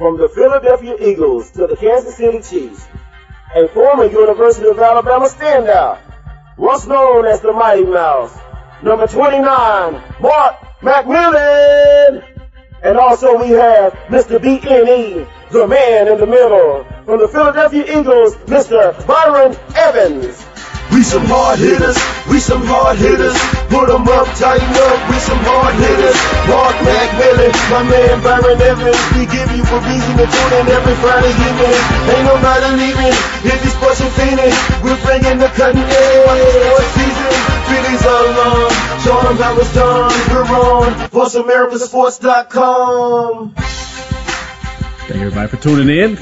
From the Philadelphia Eagles to the Kansas City Chiefs, a former University of Alabama standout, once known as the Mighty Mouse, number 29, Mark McMillan. And also we have Mr. BNE, the man in the middle. From the Philadelphia Eagles, Mr. Byron Evans. We some hard hitters, we some hard hitters. Put 'em up, tighten up, we some hard hitters. Mark McMillan, my man Byron Evans. We give you a reason to tune in every Friday evening. Ain't nobody leaving, if you and fiending. We're bringing the cutting edge. What season? Phillies along. Show 'em how it's done. We're on VoiceAmericaSports.com. Thank everybody for tuning in.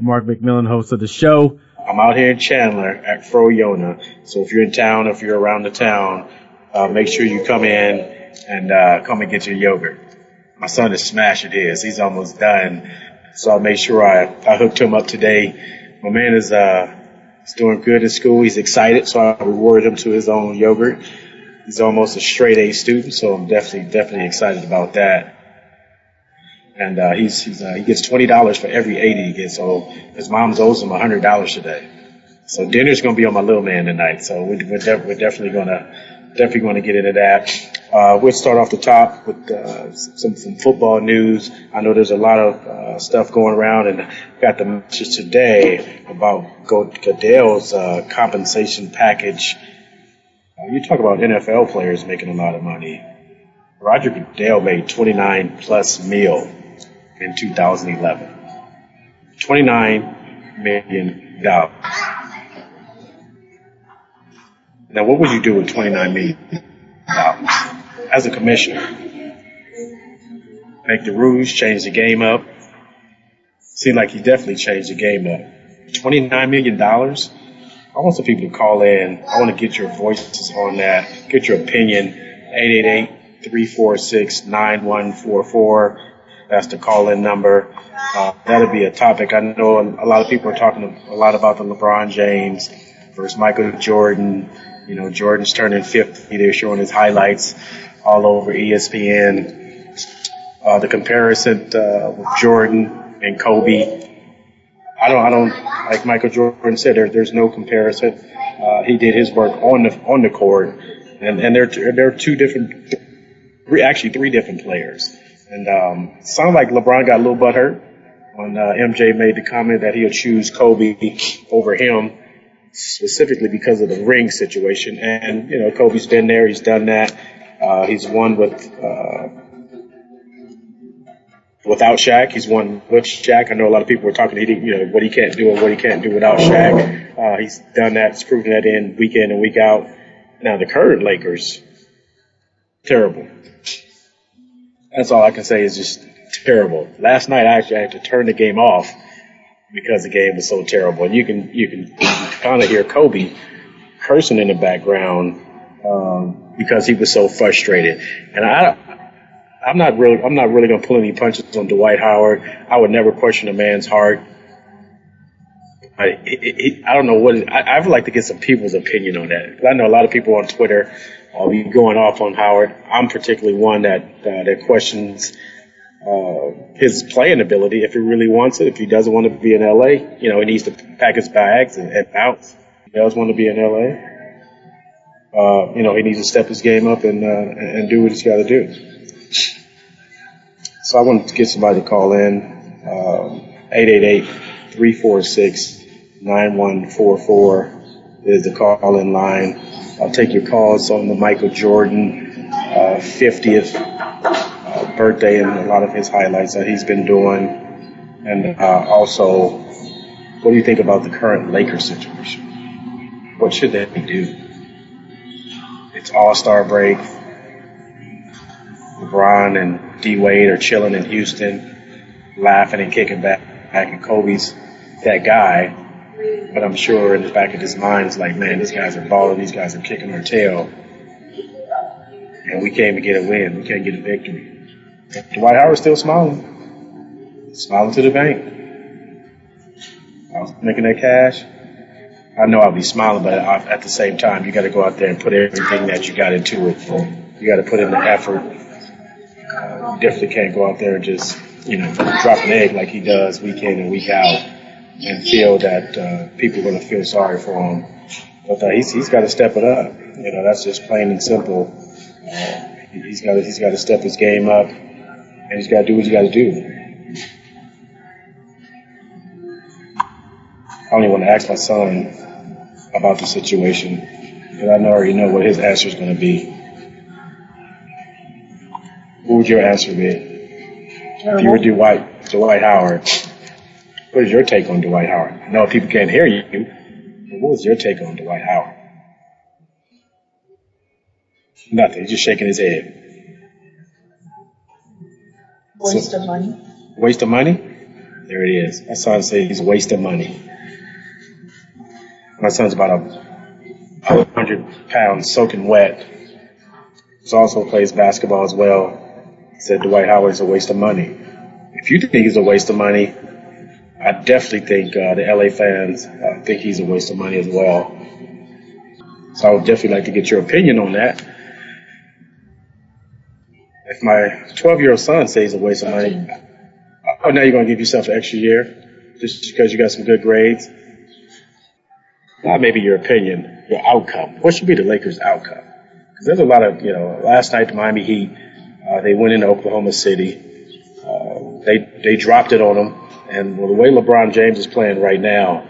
Mark McMillan, host of the show. I'm out here in Chandler at Fro Froyona. So if you're in town, if you're around the town, uh, make sure you come in and uh, come and get your yogurt. My son is smashing his. He's almost done. So I made sure I, I hooked him up today. My man is uh, he's doing good in school. He's excited, so I rewarded him to his own yogurt. He's almost a straight A student, so I'm definitely definitely excited about that. And uh, he's, he's uh, he gets twenty dollars for every eighty he gets. So his mom's owes him hundred dollars today. So dinner's gonna be on my little man tonight. So we're, we're, def- we're definitely gonna definitely gonna get into that. Uh, we'll start off the top with uh, some some football news. I know there's a lot of uh, stuff going around, and got the message today about Goodell's uh, compensation package. You talk about NFL players making a lot of money. Roger Goodell made 29 plus mil in 2011. 29 million dollars. Now, what would you do with 29 million dollars as a commissioner? Make the rules, change the game up. Seemed like he definitely changed the game up. 29 million dollars. I want some people to call in. I want to get your voices on that. Get your opinion. 888 346 9144. That's the call in number. Uh, that'll be a topic. I know a lot of people are talking a lot about the LeBron James versus Michael Jordan. You know, Jordan's turning 50. They're showing his highlights all over ESPN. Uh, the comparison uh, with Jordan and Kobe. I don't, I don't, like Michael Jordan said, there, there's no comparison. Uh, he did his work on the, on the court. And, and they're, they're two different, actually three different players. And um, sounded like LeBron got a little butt hurt when uh, MJ made the comment that he'll choose Kobe over him, specifically because of the ring situation. And you know, Kobe's been there; he's done that. Uh, he's won with uh, without Shaq. He's won with Shaq. I know a lot of people were talking, he, you know, what he can't do and what he can't do without Shaq. Uh, he's done that. He's proven that in week in and week out. Now the current Lakers, terrible. That's all I can say is just terrible. Last night I actually had to turn the game off because the game was so terrible. And you can you can kind of hear Kobe cursing in the background um, because he was so frustrated. And I I'm not really I'm not really gonna pull any punches on Dwight Howard. I would never question a man's heart. I, I don't know what it, I, I would like to get some people's opinion on that. I know a lot of people on Twitter will be going off on Howard. I'm particularly one that uh, that questions uh, his playing ability if he really wants it. If he doesn't want to be in LA, you know, he needs to pack his bags and, and bounce. He does want to be in LA. Uh, you know, he needs to step his game up and uh, and do what he's got to do. So I wanted to get somebody to call in. Um, 888-346-9144 is the call-in line. I'll take your calls on the Michael Jordan uh, 50th uh, birthday and a lot of his highlights that he's been doing. And uh, also, what do you think about the current Lakers situation? What should they do? It's All-Star break. LeBron and D Wade are chilling in Houston, laughing and kicking back and Kobe's that guy. But I'm sure in the back of his mind, it's like, man, these guys are balling, these guys are kicking our tail. And we can't even get a win. We can't get a victory. Dwight Howard's still smiling. Smiling to the bank. I was making that cash. I know I'll be smiling, but at the same time, you got to go out there and put everything that you got into it. You got to put in the effort. Uh, you definitely can't go out there and just, you know, drop an egg like he does week in and week out and feel that uh, people are going to feel sorry for him. But uh, he's, he's got to step it up. You know, that's just plain and simple. Uh, he's got he's got to step his game up, and he's got to do what he's got to do. I only want to ask my son about the situation because I already know what his answer is going to be. What would your answer be? If you were Dwight, Dwight Howard, what is your take on Dwight Howard? I know people can't hear you, but what was your take on Dwight Howard? Nothing. He's just shaking his head. Waste so, of money. Waste of money? There it is. My son says he's a waste of money. My son's about a hundred pounds soaking wet. He also plays basketball as well. He said Dwight Howard's a waste of money. If you think he's a waste of money, I definitely think uh, the LA fans uh, think he's a waste of money as well. So I would definitely like to get your opinion on that. If my 12 year old son says he's a waste of money, oh, now you're going to give yourself an extra year just because you got some good grades? Not maybe your opinion, your outcome. What should be the Lakers' outcome? Because there's a lot of, you know, last night the Miami Heat, uh, they went into Oklahoma City. Uh, they they dropped it on them, and well, the way LeBron James is playing right now,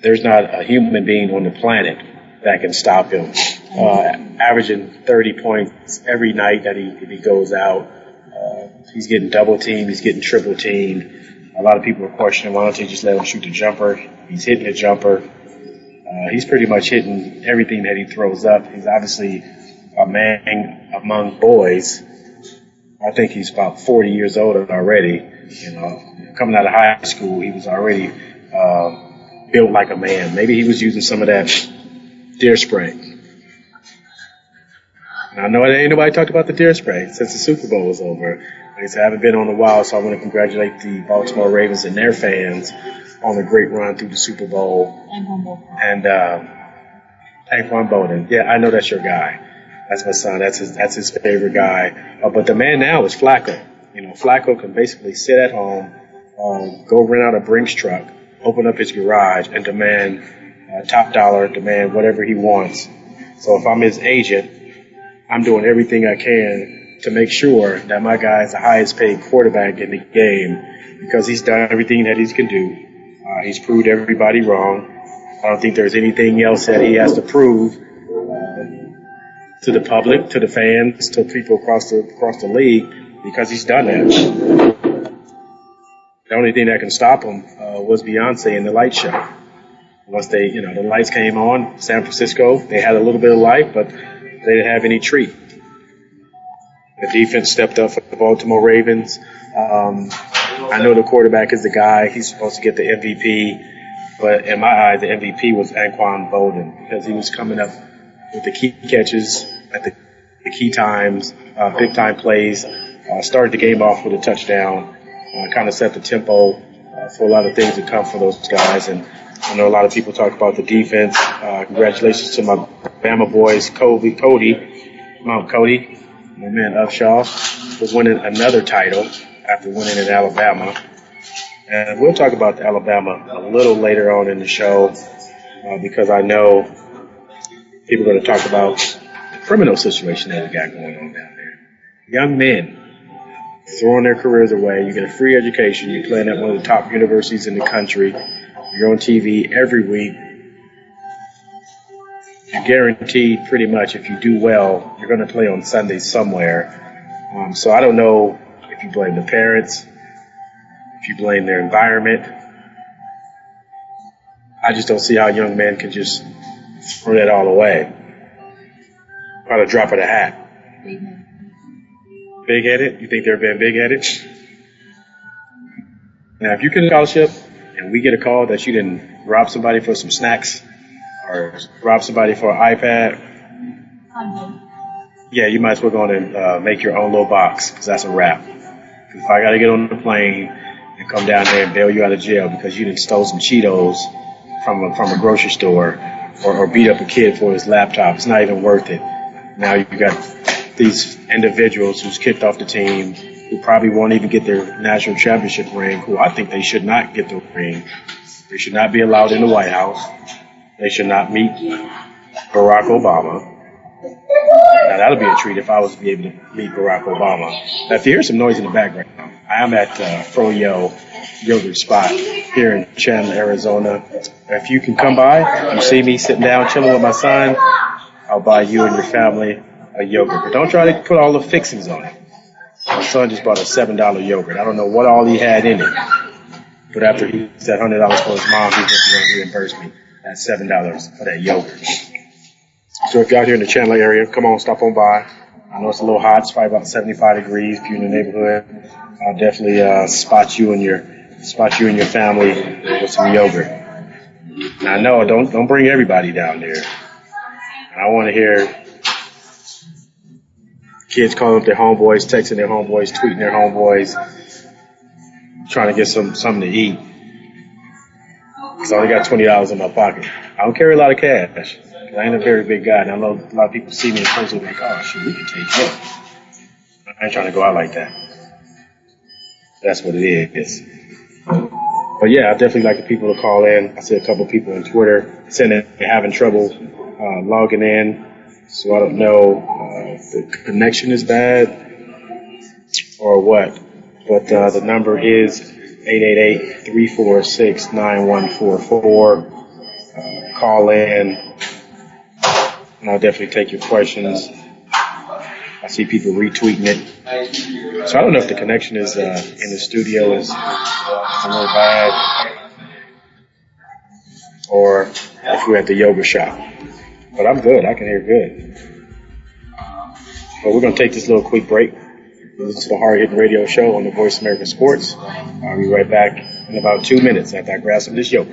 there's not a human being on the planet that can stop him. Uh, averaging 30 points every night that he he goes out. Uh, he's getting double teamed. He's getting triple teamed. A lot of people are questioning why don't you just let him shoot the jumper? He's hitting the jumper. Uh, he's pretty much hitting everything that he throws up. He's obviously a man among boys. I think he's about 40 years old already. You know, coming out of high school, he was already uh, built like a man. Maybe he was using some of that deer spray. And I know ain't nobody talked about the deer spray since the Super Bowl was over. Like I said, I haven't been on a while, so I want to congratulate the Baltimore Ravens and their fans on a great run through the Super Bowl. And uh, Anquan Boldin. Yeah, I know that's your guy. That's my son. That's his. That's his favorite guy. Uh, but the man now is Flacco. You know, Flacco can basically sit at home, um, go rent out a Brinks truck, open up his garage, and demand uh, top dollar, demand whatever he wants. So if I'm his agent, I'm doing everything I can to make sure that my guy is the highest paid quarterback in the game because he's done everything that he can do. Uh, he's proved everybody wrong. I don't think there's anything else that he has to prove uh, to the public, to the fans, to people across the across the league because he's done that. The only thing that can stop him uh, was Beyonce and the light show. Once they, you know, the lights came on, San Francisco, they had a little bit of light, but they didn't have any tree. The defense stepped up for the Baltimore Ravens. Um, I know the quarterback is the guy. He's supposed to get the MVP. But in my eyes, the MVP was Anquan Boldin because he was coming up with the key catches at the, the key times, uh, big time plays, uh, started the game off with a touchdown, uh, kind of set the tempo uh, for a lot of things to come for those guys. And I know a lot of people talk about the defense. Uh, congratulations to my Bama boys, Cody, Cody, Mount Cody, my man Upshaw, for winning another title after winning in Alabama. And we'll talk about Alabama a little later on in the show uh, because I know people are going to talk about the criminal situation that we got going on down there. Young men throwing their careers away. You get a free education. You're playing at one of the top universities in the country. You're on TV every week. You're guaranteed pretty much if you do well, you're going to play on Sunday somewhere. Um, so I don't know if you blame the parents, if you blame their environment. I just don't see how young men can just throw that all away. By the drop of the hat. Big headed? You think they're being big headed? Now, if you a scholarship and we get a call that you didn't rob somebody for some snacks or rob somebody for an iPad, yeah, you might as well go on and uh, make your own little box because that's a wrap. If I got to get on the plane and come down there and bail you out of jail because you didn't stole some Cheetos from a, from a grocery store or, or beat up a kid for his laptop, it's not even worth it. Now you got these individuals who's kicked off the team who probably won't even get their national championship ring, who I think they should not get the ring. They should not be allowed in the White House. They should not meet Barack Obama. Now that'll be a treat if I was to be able to meet Barack Obama. Now if you hear some noise in the background, I am at uh, Froyo Yogurt Spot here in Chandler, Arizona. If you can come by, you see me sitting down chilling with my son, I'll buy you and your family a yogurt. But don't try to put all the fixings on it. My son just bought a seven dollar yogurt. I don't know what all he had in it. But after he said hundred dollars for his mom, he's just going to reimburse me that seven dollars for that yogurt. So if you're out here in the Chandler area, come on, stop on by. I know it's a little hot. It's probably about 75 degrees. If you're in the neighborhood, I'll definitely uh, spot you and your spot you and your family with some yogurt. Now, no, don't don't bring everybody down there. I want to hear kids calling up their homeboys, texting their homeboys, tweeting their homeboys, trying to get some something to eat. Cause I only got twenty dollars in my pocket. I don't carry a lot of cash. I ain't a very big guy, and I know a lot of people see me in person like, oh, shit, we can take that. I ain't trying to go out like that. That's what it is. But yeah, I definitely like the people to call in. I see a couple people on Twitter saying that they're having trouble uh, logging in. So I don't know the connection is bad or what. But uh, the number is 888-346-9144. Uh, call in, and I'll definitely take your questions. I see people retweeting it. So I don't know if the connection is uh, in the studio is, is a little bad, or if we're at the yoga shop. But I'm good. I can hear good. But we're going to take this little quick break. This is the Hard Hitting Radio Show on the Voice America Sports. I'll be right back in about two minutes after I grab some of this yoga.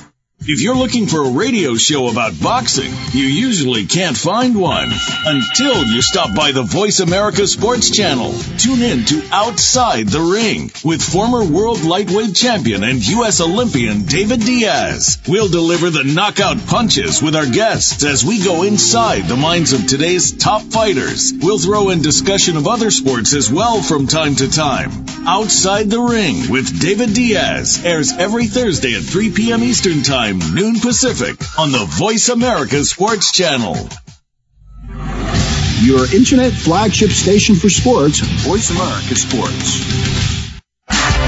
If you're looking for a radio show about boxing, you usually can't find one until you stop by the Voice America Sports Channel. Tune in to Outside the Ring with former world lightweight champion and U.S. Olympian David Diaz. We'll deliver the knockout punches with our guests as we go inside the minds of today's top fighters. We'll throw in discussion of other sports as well from time to time. Outside the Ring with David Diaz airs every Thursday at 3 p.m. Eastern Time, noon Pacific on the Voice America Sports Channel. Your internet flagship station for sports, Voice America Sports.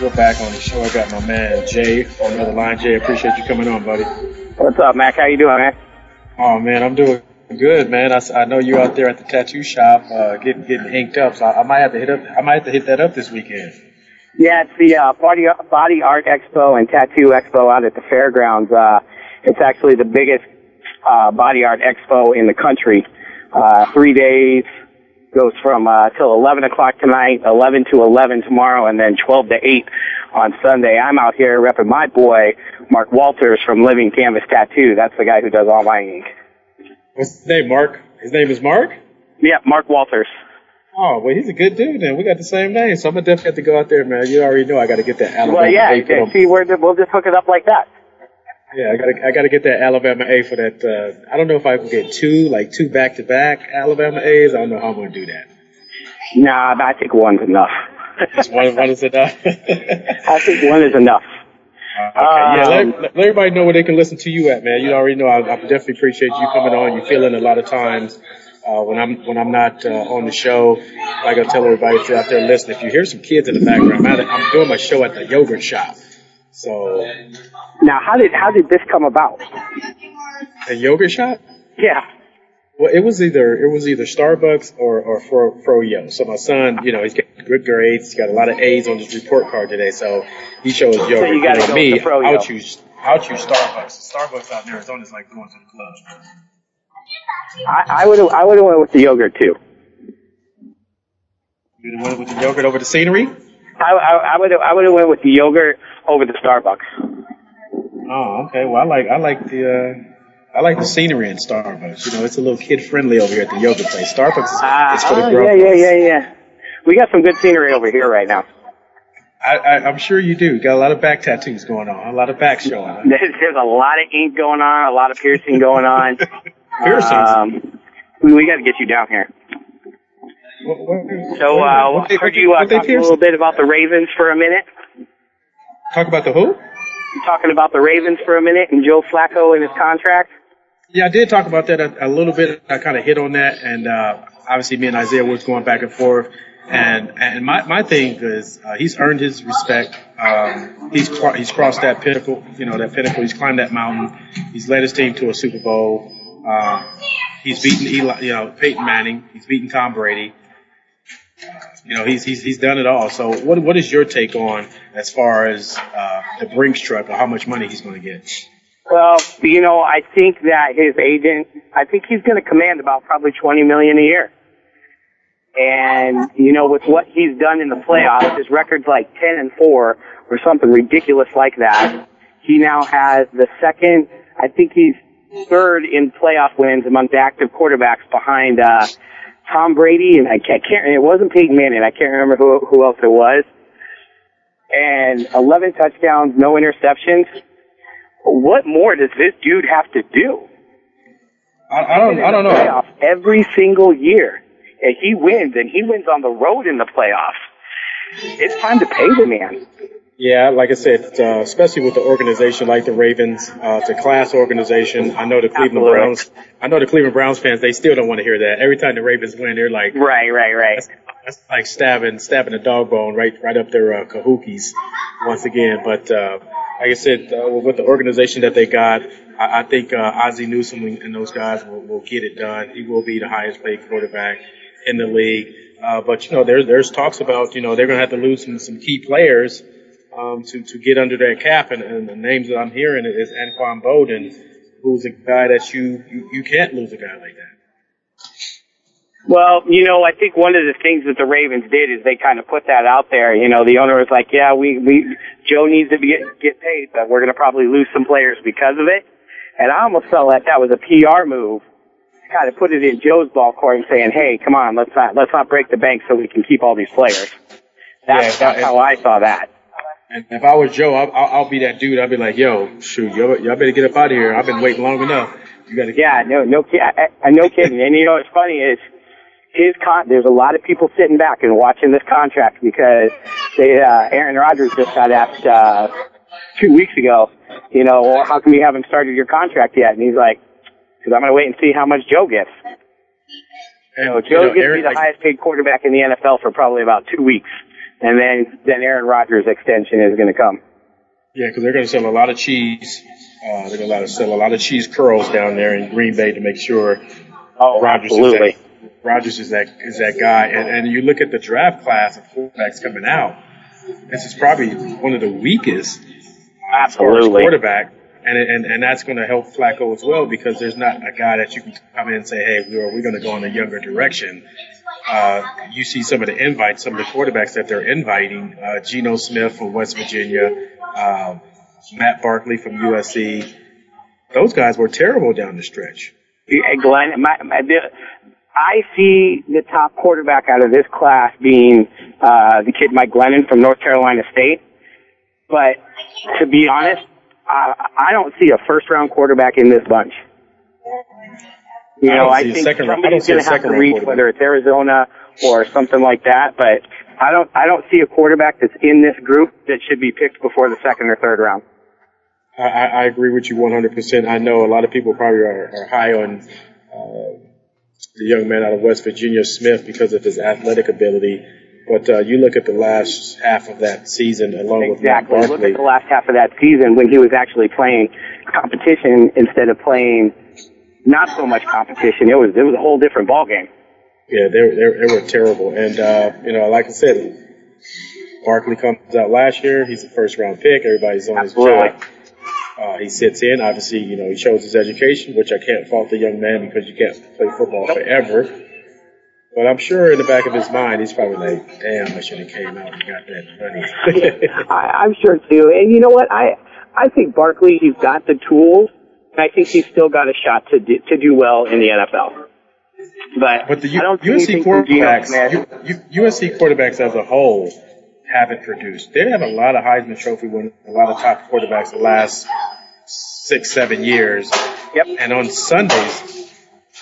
We're back on the show. I got my man Jay on the other line. Jay, appreciate you coming on, buddy. What's up, Mac? How you doing, man? Oh man, I'm doing good, man. I, I know you out there at the tattoo shop uh, getting getting inked up, so I, I might have to hit up. I might have to hit that up this weekend. Yeah, it's the uh, body body art expo and tattoo expo out at the fairgrounds. Uh, it's actually the biggest uh, body art expo in the country. Uh, three days goes from uh, till 11 o'clock tonight, 11 to 11 tomorrow, and then 12 to 8 on Sunday. I'm out here repping my boy Mark Walters from Living Canvas Tattoo. That's the guy who does all my ink. What's his name? Mark. His name is Mark. Yeah, Mark Walters. Oh, well, he's a good dude. Then we got the same name, so I'm gonna definitely have to go out there, man. You already know I got to get that Alabama. Well, yeah. A for them. See, we're, we'll just hook it up like that. Yeah, I gotta I gotta get that Alabama A for that. Uh, I don't know if I can get two, like two back to back Alabama A's. I don't know how I'm gonna do that. Nah, I think one's enough. Just one, one is enough. I think one is enough. Okay, yeah, Um, let, let everybody know where they can listen to you at, man. You already know I, I definitely appreciate you coming on. You fill in a lot of times uh, when I'm when I'm not uh, on the show. Like I tell everybody out there listening, if you hear some kids in the background, I'm doing my show at the yogurt shop. So Now, how did how did this come about? A yogurt shop. Yeah. Well, it was either it was either Starbucks or or Fro, Froyo. So my son, you know, he's got good grades. He's got a lot of A's on his report card today. So he chose yogurt. you gotta know, go me, Froyo. I'll choose I'll choose Starbucks. Starbucks out in Arizona is like going to the club. I, I would I would have went with the yogurt too. You would have went with the yogurt over the scenery. I I, I would I would have went with the yogurt over the Starbucks. Oh, okay. Well, I like I like the uh, I like the scenery in Starbucks. You know, it's a little kid friendly over here at the yogurt place. Starbucks is it's for the Oh, grown. yeah, yeah, yeah, yeah. We got some good scenery over here right now. I, I, I'm sure you do. Got a lot of back tattoos going on. A lot of back showing. There's, there's a lot of ink going on, a lot of piercing going on. Piercings. Um, we, we got to get you down here. So, uh, what they- heard you uh, talking a little bit about the Ravens for a minute. Talk about the who? Talking about the Ravens for a minute and Joe Flacco and his contract. Yeah, I did talk about that a, a little bit. I kind of hit on that, and uh, obviously me and Isaiah Woods going back and forth. And and my my thing is uh, he's earned his respect. Um, he's he's crossed that pinnacle, you know, that pinnacle. He's climbed that mountain. He's led his team to a Super Bowl. Uh, he's beaten Eli, you know, Peyton Manning. He's beaten Tom Brady. You know, he's he's he's done it all. So what what is your take on as far as uh, the Brinks truck or how much money he's going to get? Well, you know, I think that his agent, I think he's going to command about probably 20 million a year. And, you know, with what he's done in the playoffs, his record's like 10 and 4 or something ridiculous like that. He now has the second, I think he's third in playoff wins among the active quarterbacks behind, uh, Tom Brady and I can't, can't it wasn't Peyton Manning. I can't remember who, who else it was. And 11 touchdowns, no interceptions what more does this dude have to do? I, I don't I don't know. Every single year, and he wins, and he wins on the road in the playoffs. It's time to pay the man. Yeah, like I said, uh, especially with the organization like the Ravens, uh, it's a class organization. I know the Cleveland Absolutely. Browns. I know the Cleveland Browns fans. They still don't want to hear that. Every time the Ravens win, they're like, Right, right, right. that's like stabbing stabbing a dog bone right right up their uh, kahookies once again. But uh, like I said, uh, with the organization that they got, I, I think uh, Ozzie Newsome and those guys will, will get it done. He will be the highest paid quarterback in the league. Uh, but you know, there's there's talks about you know they're going to have to lose some some key players um, to to get under that cap, and, and the names that I'm hearing is Anquan Boldin, who's a guy that you you, you can't lose a guy like that. Well, you know, I think one of the things that the Ravens did is they kind of put that out there. You know, the owner was like, "Yeah, we we Joe needs to be, get get paid, but we're going to probably lose some players because of it." And I almost felt like that was a PR move, kind of put it in Joe's ball court and saying, "Hey, come on, let's not let's not break the bank so we can keep all these players." That's, Yeah, that's how I saw that. And if I was Joe, I'll, I'll, I'll be that dude. I'll be like, yo, shoot, y'all, y'all better get up out of here. I've been waiting long enough. You got to. Yeah, no, no, I, I, no kidding. And you know what's funny is his con. There's a lot of people sitting back and watching this contract because they, uh, Aaron Rodgers just got asked uh, two weeks ago. You know, well, how come you haven't started your contract yet? And he's like, because I'm going to wait and see how much Joe gets. And, So you Joe know, gets to be the like, highest paid quarterback in the NFL for probably about two weeks, and then then Aaron Rodgers' extension is going to come. Yeah, because they're going to sell a lot of cheese. Uh, they're going to sell a lot of cheese curls down there in Green Bay to make sure Oh, Rodgers absolutely. is that Rodgers is that is that guy. And, and you look at the draft class of quarterbacks coming out. This is probably one of the weakest Absolutely. quarterback. And, and and that's going to help Flacco as well because there's not a guy that you can come in and say, hey, we're, we're going to go in a younger direction. Uh, you see some of the invites, some of the quarterbacks that they're inviting, uh, Geno Smith from West Virginia, um, Matt Barkley from USC. Those guys were terrible down the stretch. Glenn, my, my, the, I see the top quarterback out of this class being uh, the kid Mike Glennon from North Carolina State. But to be honest, uh, I don't see a first round quarterback in this bunch. You I know, don't I think second I somebody's don't see a going to have to reach, whether it's Arizona or something like that. But I don't, I don't see a quarterback that's in this group that should be picked before the second or third round. I, I I agree with you 100%. I know a lot of people probably are, are high on uh, the young man out of West Virginia, Smith, because of his athletic ability. But uh, you look at the last half of that season, along with Matt Exactly. Look at the last half of that season when he was actually playing competition instead of playing not so much competition. It was it was a whole different ball game. Yeah, they, they, they were terrible. And, uh, you know, like I said, Barkley comes out last year. He's a first round pick. Everybody's on Absolutely. his job. Uh, he sits in. Obviously, you know, he shows his education, which I can't fault the young man because you can't play football forever. But I'm sure in the back of his mind, he's probably like, damn, I should have came out and got that money. I, I'm sure too. And you know what? I I think Barkley he's got the tools, and I think he's still got a shot to do, to do well in the NFL. But, But the I don't see U- USC anything from Geno quarterbacks, U- U- USC quarterbacks as a whole haven't produced. They have a lot of Heisman Trophy winners, a lot of top quarterbacks the last six, seven years. Yep. And on Sundays,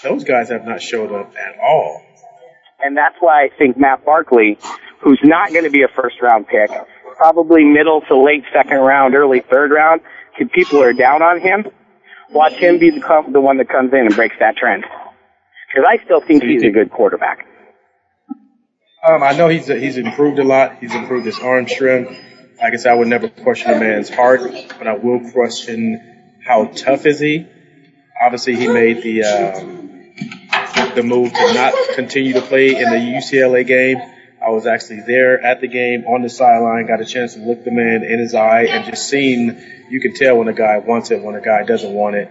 those guys have not showed up at all. And that's why I think Matt Barkley, who's not going to be a first round pick, probably middle to late second round, early third round, people are down on him, watch him be the, the one that comes in and breaks that trend. Because I still think he's a good quarterback. Um, I know he's he's improved a lot. He's improved his arm strength. Like I said, I would never question a man's heart, but I will question how tough is he. Obviously, he made the um, the move to not continue to play in the UCLA game. I was actually there at the game on the sideline, got a chance to look the man in his eye, and just seeing you can tell when a guy wants it, when a guy doesn't want it.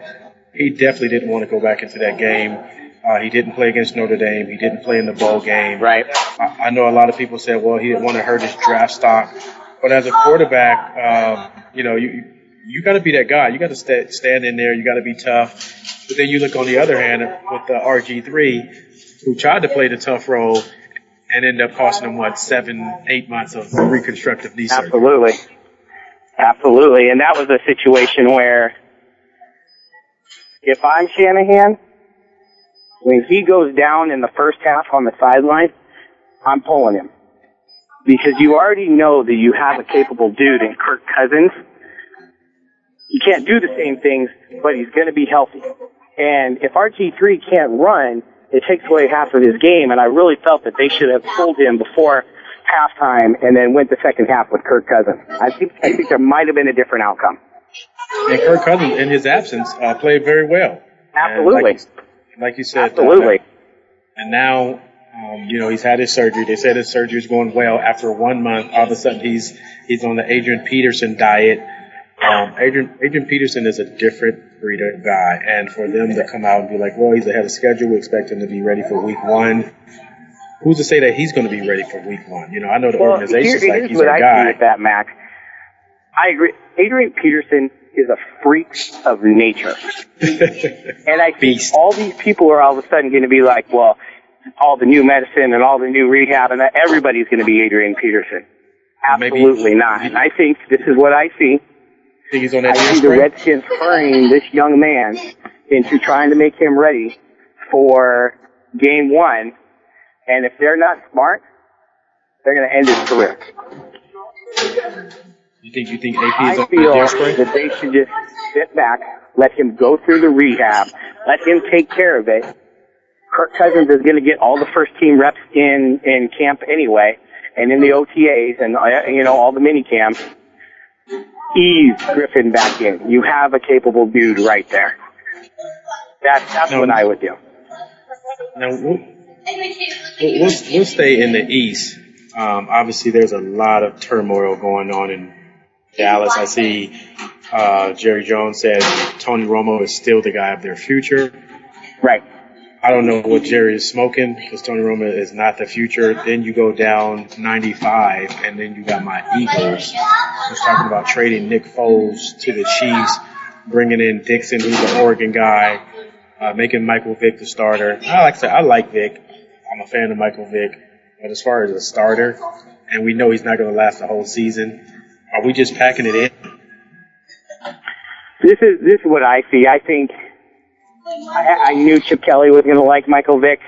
He definitely didn't want to go back into that game. Uh, he didn't play against Notre Dame. He didn't play in the bowl game. Right. I, I know a lot of people said, well, he didn't want to hurt his draft stock. But as a quarterback, um, you know, you you got to be that guy. You got to st- stand in there. You got to be tough. But then you look on the other hand with the RG3, who tried to play the tough role and end up costing him what seven, eight months of reconstructive knee surgery. Absolutely. Absolutely. And that was a situation where if I'm Shanahan, when he goes down in the first half on the sideline, I'm pulling him. Because you already know that you have a capable dude in Kirk Cousins. He can't do the same things, but he's going to be healthy. And if RG3 can't run, it takes away half of his game, and I really felt that they should have pulled him before halftime and then went the second half with Kirk Cousins. I think I think there might have been a different outcome. And Kirk Cousins, in his absence, uh, played very well. Absolutely. Like, like you said, Absolutely. Uh, and now, um, you know, he's had his surgery. They said his surgery is going well. After one month, all of a sudden he's he's on the Adrian Peterson diet. Um, Adrian Adrian Peterson is a different breed of guy, and for them to come out and be like, "Well, he's ahead of schedule. We expect him to be ready for Week One." Who's to say that he's going to be ready for Week One? You know, I know the Well, organization's here- like he's what our I guy. with that, Mac. I agree. Adrian Peterson is a freak of nature. and I think all these people are all of a sudden going to be like, well, all the new medicine and all the new rehab and that everybody's going to be Adrian Peterson. Absolutely not. And I think this is what I see. He's on that I see the? Redskins hurrying this young man into trying to make him ready for game one. And if they're not smart, they're going to end his career. You think you think AP is I feel that ear spray? that they should just sit back, let him go through the rehab, let him take care of it. Kirk Cousins is going to get all the first team reps in in camp anyway, and in the OTAs and uh, you know all the mini camps. Ease Griffin back in. You have a capable dude right there. That's that's No. what I would do. Now we'll, we'll, we'll stay in the East. Um, obviously, there's a lot of turmoil going on in Dallas. I see uh, Jerry Jones said Tony Romo is still the guy of their future. Right. I don't know what Jerry is smoking because Tony Romo is not the future. Then you go down 95, and then you got my Eagles. Who's talking about trading Nick Foles to the Chiefs, bringing in Dixon, who's an Oregon guy, uh, making Michael Vick the starter. I like to, I like Vick. I'm a fan of Michael Vick, but as far as a starter, and we know he's not going to last the whole season. Are we just packing it in? This is this is what I see. I think I, I knew Chip Kelly was going to like Michael Vick.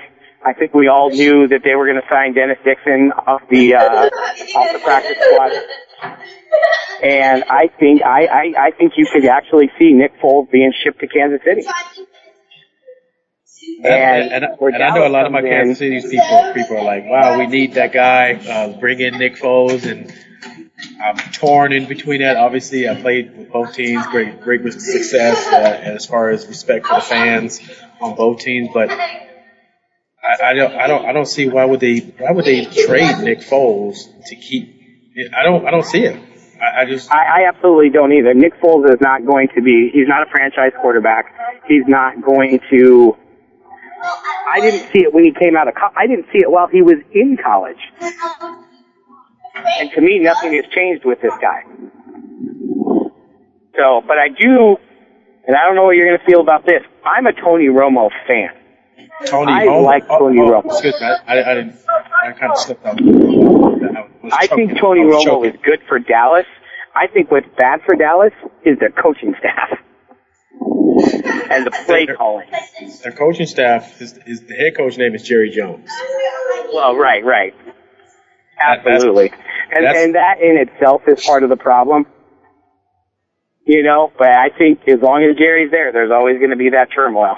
I think we all knew that they were going to sign Dennis Dixon off the uh, off the practice squad. And I think I, I I think you could actually see Nick Foles being shipped to Kansas City. And, and, where and I know a lot of my Kansas City people people are like, wow, we need that guy. Uh, bring in Nick Foles, and I'm torn in between that. Obviously, I played with both teams, great great success uh, as far as respect for the fans on both teams, but. I, I don't, I don't, I don't see why would they, why would they trade Nick Foles to keep? I don't, I don't see it. I, I just, I, I absolutely don't either. Nick Foles is not going to be, he's not a franchise quarterback. He's not going to, I didn't see it when he came out of, co- I didn't see it while he was in college. And to me, nothing has changed with this guy. So, but I do, and I don't know what you're going to feel about this. I'm a Tony Romo fan. Tony, Romo? I oh, like oh, Tony oh, Romo. Excuse me, I, I, I didn't, I kind of slipped out. I think Tony Romo is good for Dallas. I think what's bad for Dallas is their coaching staff and the play calling. Their coaching staff, his, his the head coach name is Jerry Jones. Well, right, right. Absolutely. And, and that in itself is part of the problem. You know, but I think as long as Jerry's there, there's always going to be that turmoil.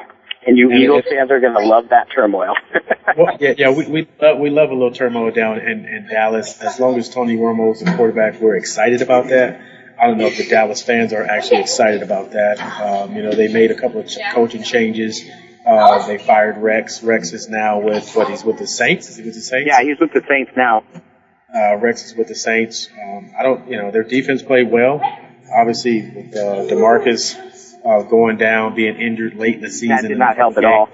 And you And Eagles fans are going to love that turmoil. Well, yeah, yeah, we we love, we love a little turmoil down in, in Dallas. As long as Tony Romo is the quarterback, we're excited about that. I don't know if the Dallas fans are actually excited about that. Um, you know, they made a couple of ch- coaching changes. Uh, they fired Rex. Rex is now with what? He's with the Saints. Is he with the Saints? yeah, he's with the Saints now. Uh, Rex is with the Saints. Um, I don't, you know, their defense played well. Obviously, with uh, Demarcus uh, going down, being injured late in the season, That did not help at all.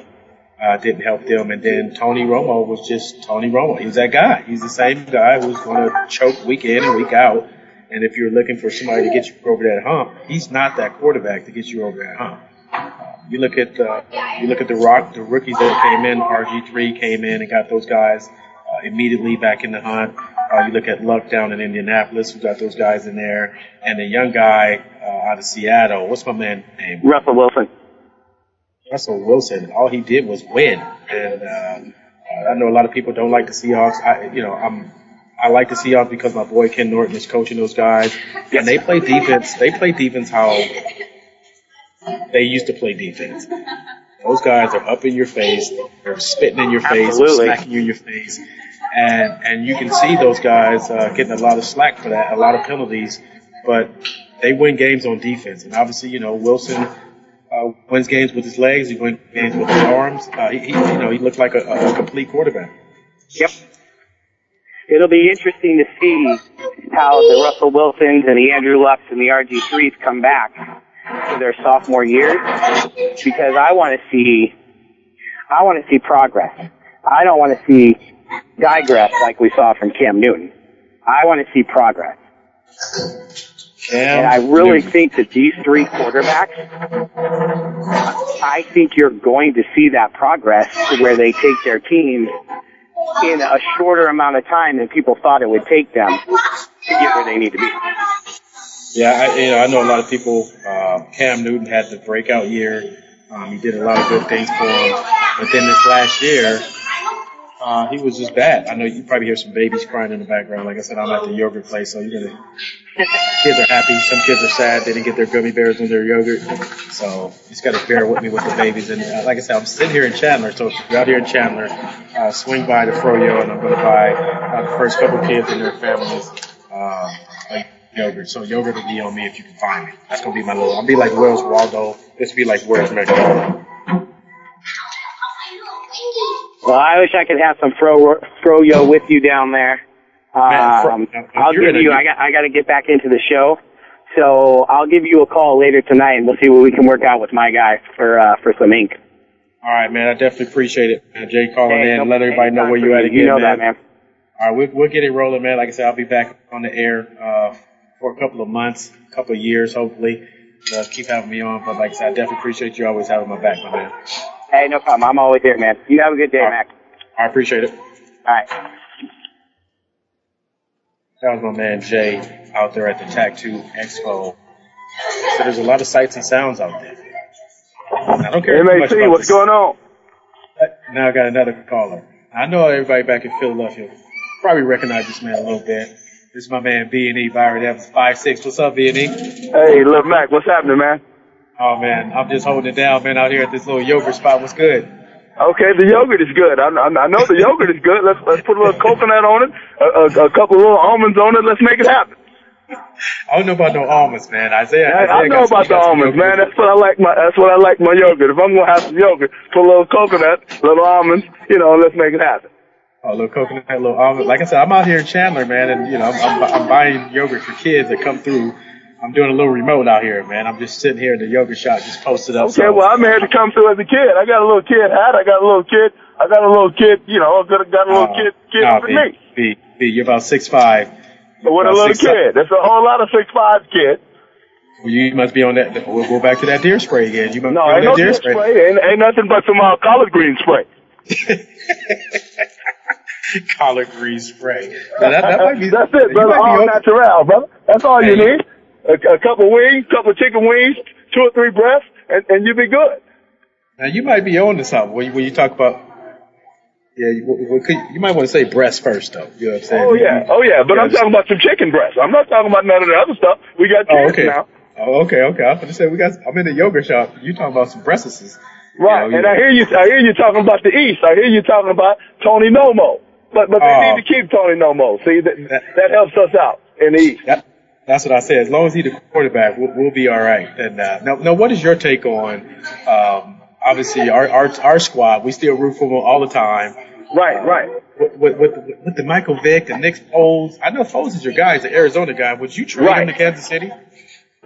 Uh, didn't help them. And then Tony Romo was just Tony Romo. He's that guy. He's the same guy who's going to choke week in and week out. And if you're looking for somebody to get you over that hump, he's not that quarterback to get you over that hump. Uh, you look at uh, you look at the rock, the rookies that came in. RG3 came in and got those guys uh, immediately back in the hunt. Uh, you look at Luck down in Indianapolis, who got those guys in there, and the young guy uh, out of Seattle. What's my man name? Russell Wilson. Russell Wilson, all he did was win. And uh, I know a lot of people don't like the Seahawks. I, you know, I'm I like the Seahawks because my boy Ken Norton is coaching those guys, and they play defense. They play defense how they used to play defense. Those guys are up in your face. They're spitting in your face. Absolutely. They're smacking you in your face. And and you can see those guys uh, getting a lot of slack for that, a lot of penalties, but they win games on defense. And obviously, you know, Wilson uh, wins games with his legs. He wins games with his arms. Uh, he, he, you know, he looked like a, a complete quarterback. Yep. It'll be interesting to see how the Russell Wilsons and the Andrew Lucks and the RG3s come back to their sophomore years because I want to see, I want to see progress. I don't want to see digress like we saw from Cam Newton. I want to see progress. And I really think that these three quarterbacks, I think you're going to see that progress to where they take their teams in a shorter amount of time than people thought it would take them to get where they need to be. Yeah, I, you know, I know a lot of people. Uh, Cam Newton had the breakout year. Um, he did a lot of good things for him, but then this last year, uh, he was just bad. I know you probably hear some babies crying in the background. Like I said, I'm at the yogurt place, so you're gonna. kids are happy. Some kids are sad. They didn't get their gummy bears in their yogurt, so you just got to bear with me with the babies. And uh, like I said, I'm sitting here in Chandler, so if you're out here in Chandler, uh, swing by the Froyo, and I'm gonna buy uh, the first couple kids and their families. Uh, like yogurt. So yogurt will be on me if you can find me. That's gonna be my little. I'll be like Where's Waldo. This will be like Where's McDonald. Well, I wish I could have some fro froyo with you down there. Um, I'll give you. I got. I got to get back into the show, so I'll give you a call later tonight, and we'll see what we can work out with my guy for uh, for some ink. All right, man. I definitely appreciate it. Man. Jay calling Hey, in, no- let everybody know where you for at again, You know man. that, man. All right, we'll, we'll get it rolling, man. Like I said, I'll be back on the air uh, for a couple of months, a couple of years, hopefully. Uh, keep having me on, but like I said, I definitely appreciate you always having my back, my man. Hey, no problem. I'm always here, man. You have a good day, Mac. I appreciate it. All right. That was my man Jay out there at the Tattoo Expo. So there's a lot of sights and sounds out there. I don't care too much MAC, about what's the- going on? Now I got another caller. I know everybody back in Philadelphia probably recognize this man a little bit. This is my man B and E Byron Evans five six. What's up, B and E? Hey, Lil Mac, what's happening, man? Oh man, I'm just holding it down, man, out here at this little yogurt spot. What's good? Okay, the yogurt is good. I, I, I know the yogurt is good. Let's let's put a little coconut on it, a, a, a couple little almonds on it. Let's make it happen. I don't know about no almonds, man. Isaiah, I, I Isaiah know about the almonds, man. That's what I like. My that's what I like my yogurt. If I'm gonna have some yogurt, put a little coconut, little almonds, you know, let's make it happen. Oh, a little coconut, a little almond. Like I said, I'm out here in Chandler, man, and you know, I'm, I'm, I'm buying yogurt for kids that come through. I'm doing a little remote out here, man. I'm just sitting here in the yoga shop, just posted up. Okay, so, well, I'm here to come through as a kid. I got a little kid hat. I got a little kid. I got a little kid. You know, I got, got a little uh, kid. Kid nah, for B, me. B, B, you're about six five. But with a little 6'5". kid, That's a whole lot of six five kids. Well, you must be on that. We'll go back to that deer spray again. You must No, be on ain't no deer deer spray. Ain't, ain't nothing but some uh, collard green spray. collard green spray. Now, that, that might be. That's it, brother. All natural, brother. That's all you need. A, a couple wings, couple of chicken wings, two or three breasts, and, and you be good. Now you might be on to something when you, when you talk about. Yeah, you, you might want to say breast first, though. You know what I'm saying? Oh yeah, oh yeah. But I'm talking about some chicken breasts. I'm not talking about none of the other stuff. We got Oh, okay. now. Oh, okay, okay. I'm gonna say we got. I'm in the yogurt shop. You're talking about some breasts? Right, You know, and I hear you. I hear you talking about the East. I hear you talking about Tony Romo. But but they Oh. need to keep Tony Romo. See that that helps us out in the East. That, that's what I said. As long as he's the quarterback, we'll, we'll be all right. And uh, now, now, what is your take on? Um, obviously, our, our our squad. We still root for them all the time. Right, right. With, with, with, with the Michael Vick, the Nick Foles. I know Foles is your guy. He's an Arizona guy. Would you trade him to Kansas City?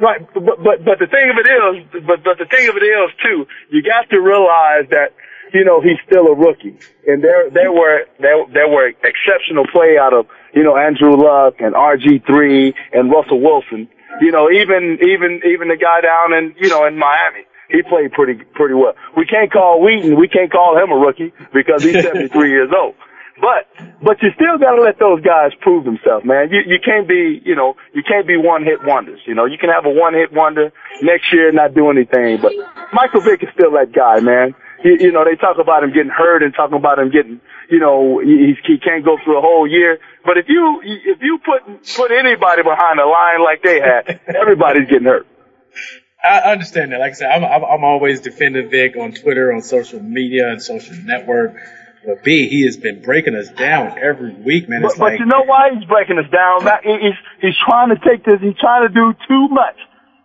Right, but but but the thing of it is, but but the thing of it is too, you got to realize that you know he's still a rookie, and there there were there there were exceptional play out of you know Andrew Luck and RG three and Russell Wilson. You know even even even the guy down in you know in Miami, he played pretty pretty well. We can't call Weeden, we can't call him a rookie because he's seventy three years old. But but you still got to let those guys prove themselves, man. You you can't be you know you can't be one hit wonders. You know you can have a one hit wonder next year not do anything. But Michael Vick is still that guy, man. He, you know they talk about him getting hurt and talking about him getting you know he, he can't go through a whole year. But if you if you put put anybody behind a line like they had, everybody's getting hurt. I understand that. Like I said, I'm, I'm, I'm always defending Vic on Twitter, on social media, and social network. But B, he has been breaking us down every week, man. But, It's but like you know why he's breaking us down? He's he's trying to take this. He's trying to do too much.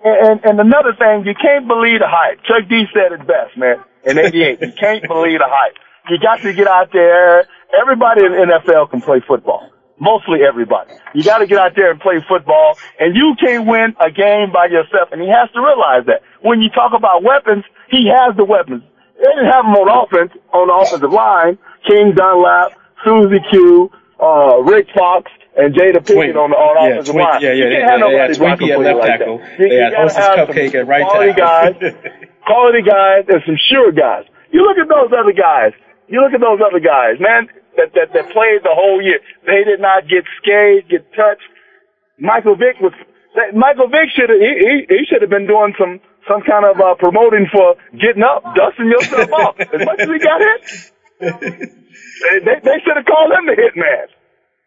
And, and and another thing, you can't believe the hype. Chuck D said it best, man. In '88, you can't believe the hype. You got to get out there. Everybody in the NFL can play football. Mostly everybody. You got to get out there and play football, and you can't win a game by yourself. And he has to realize that. When you talk about weapons, he has the weapons. They didn't have him on offense, on the offensive line. King Dunlap, Susie Q, uh, Rick Fox, and Jada Pinkett on the on yeah, offensive Twink- line. yeah, yeah, you they- can't have they had nobody Twinkie at left like tackle. that. You, They you had Hostess Cupcake at right tackle. guys, quality guys, and some sure guys. You look at those other guys. You look at those other guys, man. That that that played the whole year. They did not get scared, get touched. Michael Vick was that Michael Vick should have he, he, he should have been doing some some kind of uh, promoting for getting up, dusting yourself off. As much as he got hit, they, they, they should have called him the hitman.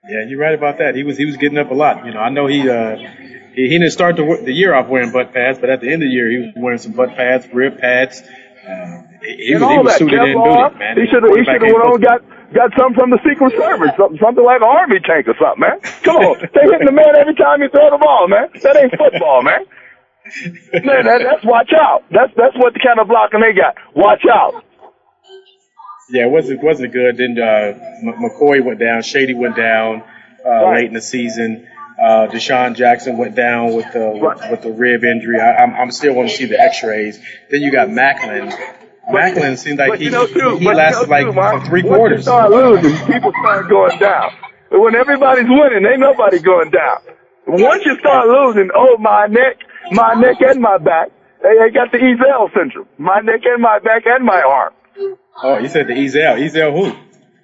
Yeah, you're right about that. He was he was getting up a lot. You know, I know he uh he, he didn't start the, the year off wearing butt pads, but at the end of the year he was wearing some butt pads, rib pads. Uh, he, he was, he was that suited in booty, man. He should have he should have went on and got got something from the Secret Service, something, something like an army tank or something, man. Come on, they hitting the man every time you throw the ball, man. That ain't football, man. man, that, that's watch out. That's that's what the kind of blocking they got. Watch out. Yeah, it wasn't wasn't good. Then uh, McCoy went down, Shady went down uh, Right. late in the season. Uh, DeSean Jackson went down with the with, with the rib injury. I, I'm I'm still want to see the X-rays. Then you got Maclin. Maclin seemed like he you know, too, he but you lasted know, like too, for three quarters. Start losing, people start going down. But when everybody's winning, ain't nobody going down. Once you start losing, oh my neck, my neck and my back, they, they got the Ezal syndrome. My neck and my back and my arm. Oh, you said the Ezal. Ezal who?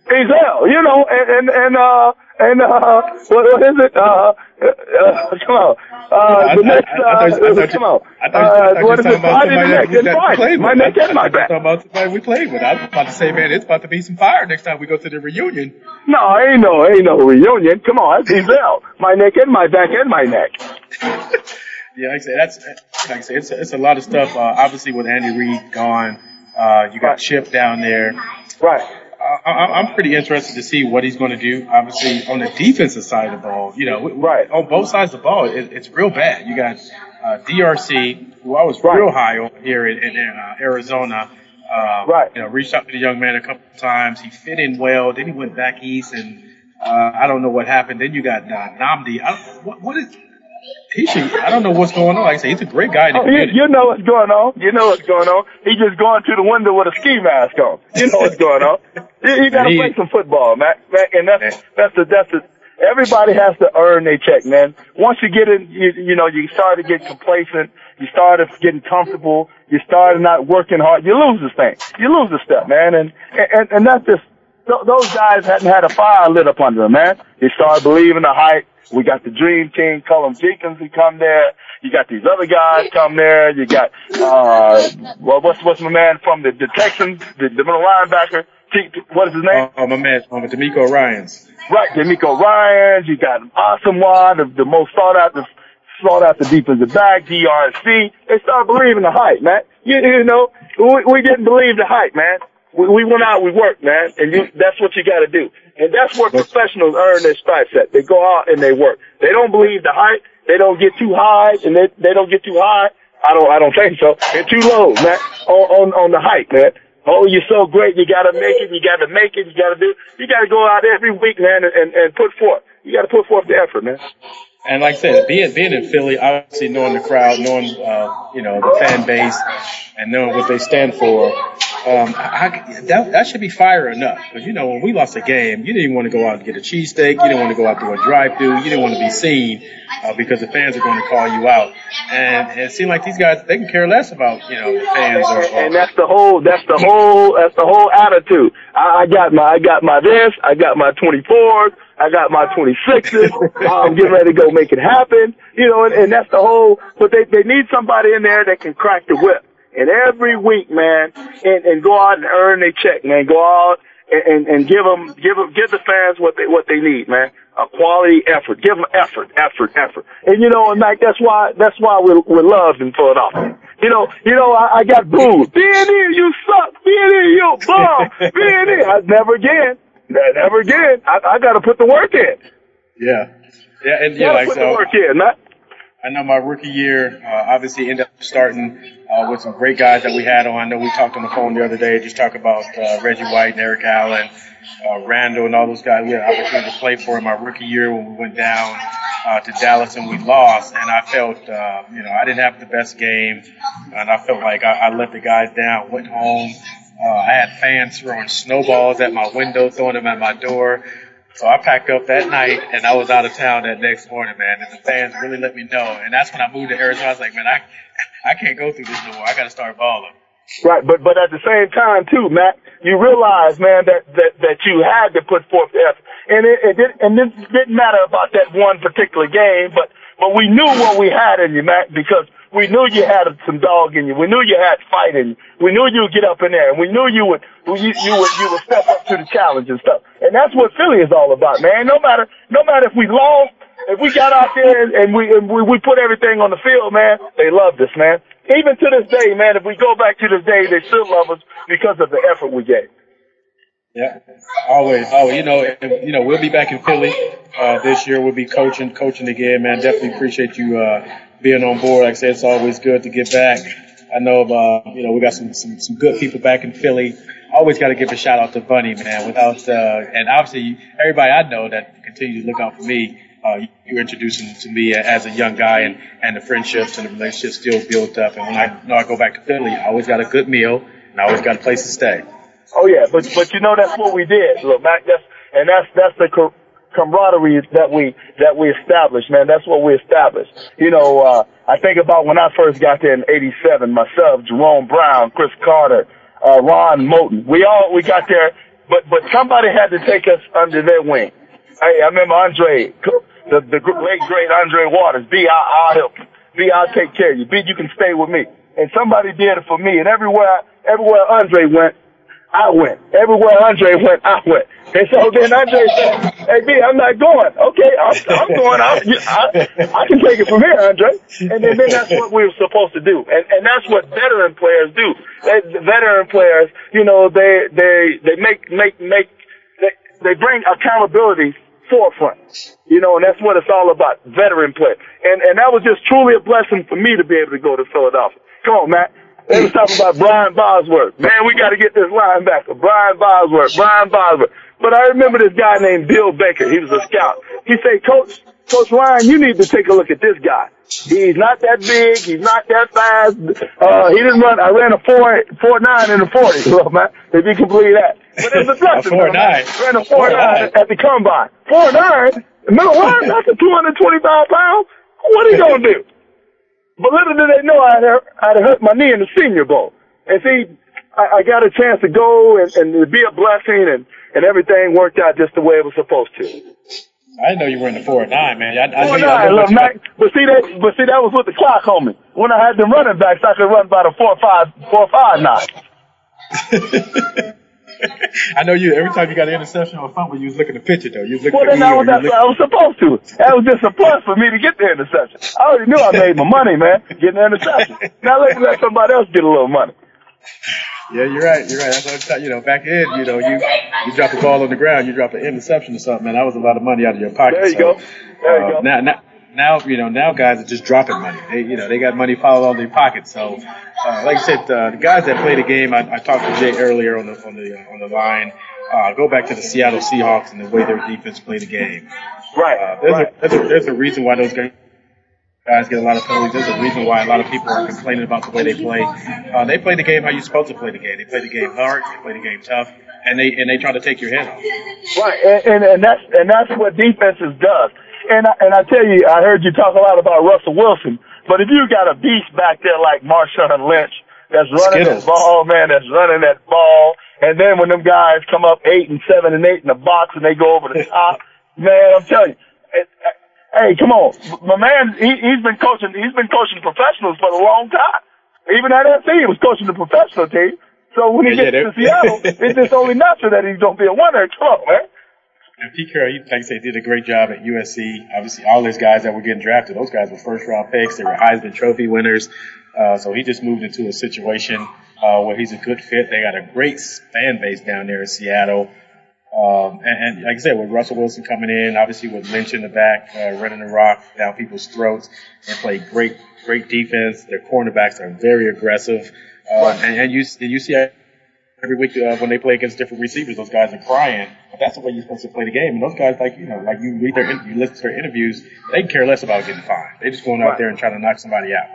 Ezal, you know, and and and uh and uh what, what is it? Uh, uh come on. Uh, the next, uh, I I thought you- come on. I thought you- I Uh, talking it? about Body somebody neck that- and we played My neck and my I thought you were back. talking about somebody we played with. I was about to say, man, it's about to be some fire next time we go to the reunion. No, ain't no, ain't no reunion. Come on, that's Ezal. My neck and my back and my neck. Yeah, like I said, that's like I said, it's a, it's a lot of stuff. Uh, obviously, with Andy Reid gone, uh, you got Chip down there. Right. I, I'm pretty interested to see what he's going to do. Obviously, on the defensive side of the ball, you know, right on both sides of the ball, it, it's real bad. You got uh, DRC, who I was real high on here in, in uh, Arizona. Uh, right. You know, reached out to the young man a couple of times. He fit in well. Then he went back east, and uh, I don't know what happened. Then you got uh, Nnamdi. I don't, what, what is he should? I don't know what's going on. Like I said, he's a great guy. Oh, you, you know what's going on. You know what's going on. He just going to the window with a ski mask on. You know what's going on. You, you got to play some football, man. man. And that's that's the that's the. Everybody has to earn their check, man. Once you get in, you, you know, you start to get complacent. You started getting comfortable. You start not working hard. You lose this thing. You lose the stuff, man. And and and that's just th- those guys hadn't had a fire lit up under them, man. They started believing the hype. We got the dream team, Cullen Jenkins, who come there. You got these other guys come there. You got, uh, well, what's, what's my man from the, the Texans, the, the middle linebacker? T- what is his name? Oh, my man, um, DeMeco Ryans. Right, DeMeco Ryans. You got an Asomugha, the, the most sought after, sought after defensive back, DRC. They started believing the hype, man. You, you know, we, we didn't believe the hype, man. We, we went out, we worked, man, and you, that's what you gotta do. And that's where professionals earn their stripes at. They go out and they work. They don't believe the hype. They don't get too high, and they, they don't get too high. I don't, I don't think so. They're too low, man, on, on, on the hype, man. Oh, you're so great. You gotta make it. You gotta make it. You gotta do, you gotta go out every week, man, and, and, and put forth. You gotta put forth the effort, man. And like I said, being being in Philly, obviously knowing the crowd, knowing uh, you know the fan base, and knowing what they stand for, um, I, that that should be fire enough. Because you know when we lost a game, you didn't want to go out and get a cheesesteak, you didn't want to go out to a drive-through, you didn't want to be seen uh, because the fans are going to call you out. And it seemed like these guys they can care less about you know the fans or, or and that's the whole that's the whole that's the whole attitude. I, I got my I got my this, I got my twenty fours, I got my twenty sixes, I'm getting ready to go make it happen. You know, and, and that's the whole but they they need somebody in there that can crack the whip. And every week, man, and, and go out and earn their check, man. Go out and, and, and give them, give them, give the fans what they, what they need, man. A quality effort. Give them effort, effort, effort. And you know, and Mike, that's why, that's why we're, we're loved in Philadelphia. You know, you know, I, I got booed. B&E, you suck. B&E, you bum. B&E. I, never again. Ne- Never again. I, I gotta put the work in. yeah, yeah, and yeah, like put so. the work in, man. I know my rookie year, uh, obviously ended up starting uh, with some great guys that we had on. I know we talked on the phone the other day, just talk about uh, Reggie White and Eric Allen, uh, Randall, and all those guys. We had an opportunity to play for in my rookie year when we went down uh, to Dallas and we lost. And I felt, uh, you know, I didn't have the best game, and I felt like I, I let the guys down. Went home. Uh, I had fans throwing snowballs at my window, throwing them at my door. So I packed up that night and I was out of town that next morning, man. And the fans really let me know. And that's when I moved to Arizona. I was like, man, I, I can't go through this no more. I got to start balling. Right, but but at the same time too, Matt, you realize, man, that that that you had to put forth effort, and it, it did, and it didn't matter about that one particular game, but but we knew what we had in you, Matt, because we knew you had some dog in you. We knew you had fight in you. We knew you would get up in there, and we knew you would you, you would you would step up to the challenge and stuff. And that's what Philly is all about, man. No matter no matter if we lost, if we got out there and, and we and we, we put everything on the field, man, they loved us, man. Even to this day, man, if we go back to this day, they still love us because of the effort we gave. Yeah, always. Oh, you know, and, you know, we'll be back in Philly uh, this year. We'll be coaching, coaching again, man. Definitely appreciate you uh, being on board. Like I said, it's always good to get back. I know, uh, you know, we got some, some some good people back in Philly. Always got to give a shout out to Bunny, man. Without uh, and obviously everybody I know that continues to look out for me. Uh, you introduced him to me as a young guy, and and the friendships and the relationships still built up. And when I know I go back to Philly, I always got a good meal and I always got a place to stay. Oh yeah, but but you know that's what we did. Look, Mac, that's and that's that's the camaraderie that we that we established, man. That's what we established. You know, uh, I think about when I first got there in '87. Myself, Jerome Brown, Cris Carter, uh, Ron Moten. We all we got there, but but somebody had to take us under their wing. Hey, I remember Andre, the the late great Andre Waters. B, I, I'll help you. B, I'll take care of you. B, you can stay with me. And somebody did it for me. And everywhere everywhere Andre went, I went. Everywhere Andre went, I went. And so oh, then Andre said, hey, B, I'm not going. Okay, I'm, I'm going. I, I, I can take it from here, Andre. And then, then that's what we were supposed to do. And, and that's what veteran players do. They, the veteran players, you know, they, they, they make, make, make, they, they bring accountability forefront. You know, and that's what it's all about, veteran play. And, and that was just truly a blessing for me to be able to go to Philadelphia. Come on, Matt. They was talking about Brian Bosworth. Man, we got to get this linebacker. Brian Bosworth. Brian Bosworth. But I remember this guy named Bill Baker. He was a scout. He said, Coach, Coach Ryan, you need to take a look at this guy. He's not that big. He's not that fast. Uh, he didn't run. I ran a four four nine in the forty. So man, if you can believe that. But it's a blessing. four nine. Ran a four, four nine, nine at the combine. Four nine. Middle linebacker, two hundred twenty five pounds. What are you gonna do? But little did they know I'd, I'd hurt my knee in the Senior Bowl. And see, I, I got a chance to go and, and to be a blessing, and and everything worked out just the way it was supposed to. I didn't know you were in the four nine, man. I, I four knew nine, Mac, but see that, but see that was with the clock on me. When I had them running backs, I could run about a four five, four five nine. I know you. Every time you got an interception or fumble, you was looking at the picture though. You was looking well, then that was what I was supposed to. That was just a plus for me to get the interception. I already knew I made my money, man, getting the interception. now let me let somebody else get a little money. Yeah, you're right. You're right. That's what I'm. You know, back in, you know, you you drop the ball on the ground, you drop an interception or something, man. That was a lot of money out of your pocket. There you so, go. There you uh, go. Now, now, now, you know, now guys are just dropping money. They, you know, they got money piled on their pockets. So, uh, like I said, uh, the guys that play the game, I, I talked to Jay earlier on the on the uh, on the line. Uh, go back to the Seattle Seahawks and the way their defense play the game. Right. Uh, there's, right. A, there's, a, there's a reason why those guys guys get a lot of penalties. There's a reason why a lot of people are complaining about the way they play. Uh, they play the game how you're supposed to play the game. They play the game hard. They play the game tough, and they and they try to take your head off. Right, and, and and that's and that's what defenses does. And I, and I tell you, I heard you talk a lot about Russell Wilson, but if you got a beast back there like Marshawn Lynch that's running Skittles. that ball, oh, man, that's running that ball, and then when them guys come up eight and seven and eight in the box and they go over the top, man, I'm telling you. It, uh, Hey, come on, my man. He, he's been coaching. He's been coaching professionals for a long time. Even at SC, he was coaching the professional team. So when he Yeah, gets yeah, to Seattle, it's just only natural that he's gonna be a winner. Come on, man. And Pete Carroll, like I said, did a great job at USC. Obviously, all those guys that were getting drafted, those guys were first round picks. They were Heisman Trophy winners. Uh, so he just moved into a situation uh, where he's a good fit. They got a great fan base down there in Seattle. Um, and, and like I said, with Russell Wilson coming in, obviously with Lynch in the back, uh, running the rock down people's throats, and play great, great defense. Their cornerbacks are very aggressive, uh, and, and you and you see every week uh, when they play against different receivers, those guys are crying. But that's the way you're supposed to play the game. And those guys, like you know, like you read their, you listen to their interviews, they care less about getting fined. They're just going out Right. there and trying to knock somebody out.